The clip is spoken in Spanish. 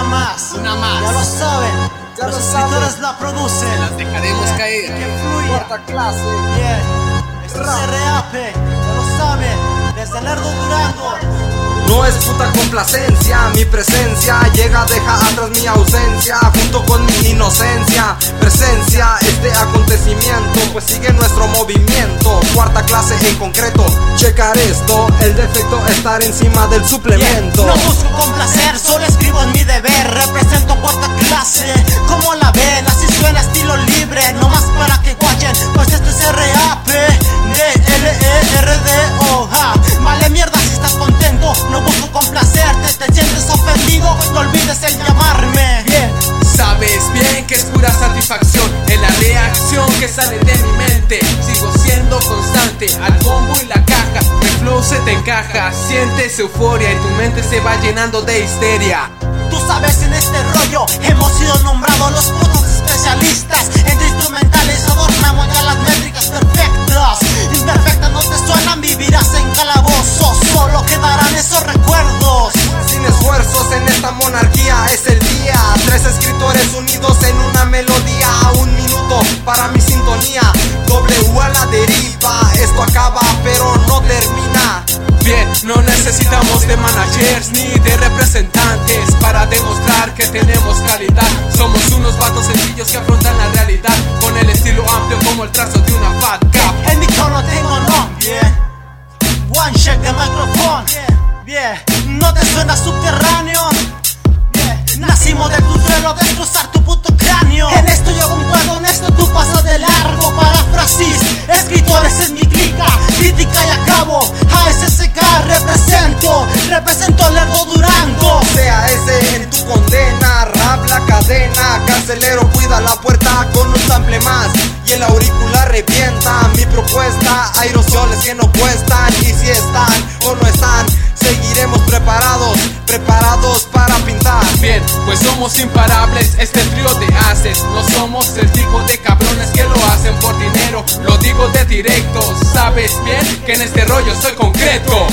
una más. Una más. Ya lo saben. Ya Los lo escritores saben. la producen. Las dejaremos Que caer. fluya. Cuarta clase. Bien. Esto es RAP. Ya lo saben. Desde Lerdo Durango. No es puta complacencia, mi presencia llega, deja atrás mi ausencia, junto con mi inocencia, presencia este acontecimiento, pues sigue nuestro movimiento, cuarta clase en concreto, checar esto, el defecto estar encima del suplemento. No busco complacer, solo escribo en mi deber. Represento cuarta clase, al bombo y la caja. Mi flow se te encaja, sientes euforia y tu mente se va llenando de histeria. Tú sabes en este rollo hemos sido nombrados los putos especialistas Entre instrumentales adornamos ya las métricas perfectas Imperfectas no te suenan, vivirás en calabozo Solo quedarán esos recuerdos Sin esfuerzos en esta monarquía es el día. Tres escritores unidos en una melodía. Un minuto para mi sintonía. W a la deriva. Esto acaba pero no termina. Bien, no necesitamos de managers ni de representantes para demostrar que tenemos calidad. Somos unos vatos sencillos que afrontan la realidad con el estilo amplio como el trazo de una fat cap. En mi tono tengo nombre One check de micrófono Bien, ¿no te suena subterráneo? Bien, nacimos de tu suelo, destrozar tu puto cráneo En esto yo concuerdo, en esto tú pasas de largo Parafrasis, escritores es mi represento al Lerdo Durango Sea ese en tu condena, rap la cadena, carcelero cuida la puerta con un sample más y el auricular revienta. Mi propuesta, aerosoles que no cuestan y si están o no están, seguiremos preparados, preparados para pintar. Bien, pues somos imparables, este trío de haces. No somos el tipo de cabrones que lo hacen por dinero. Lo digo de directo, sabes bien que en este rollo soy concreto.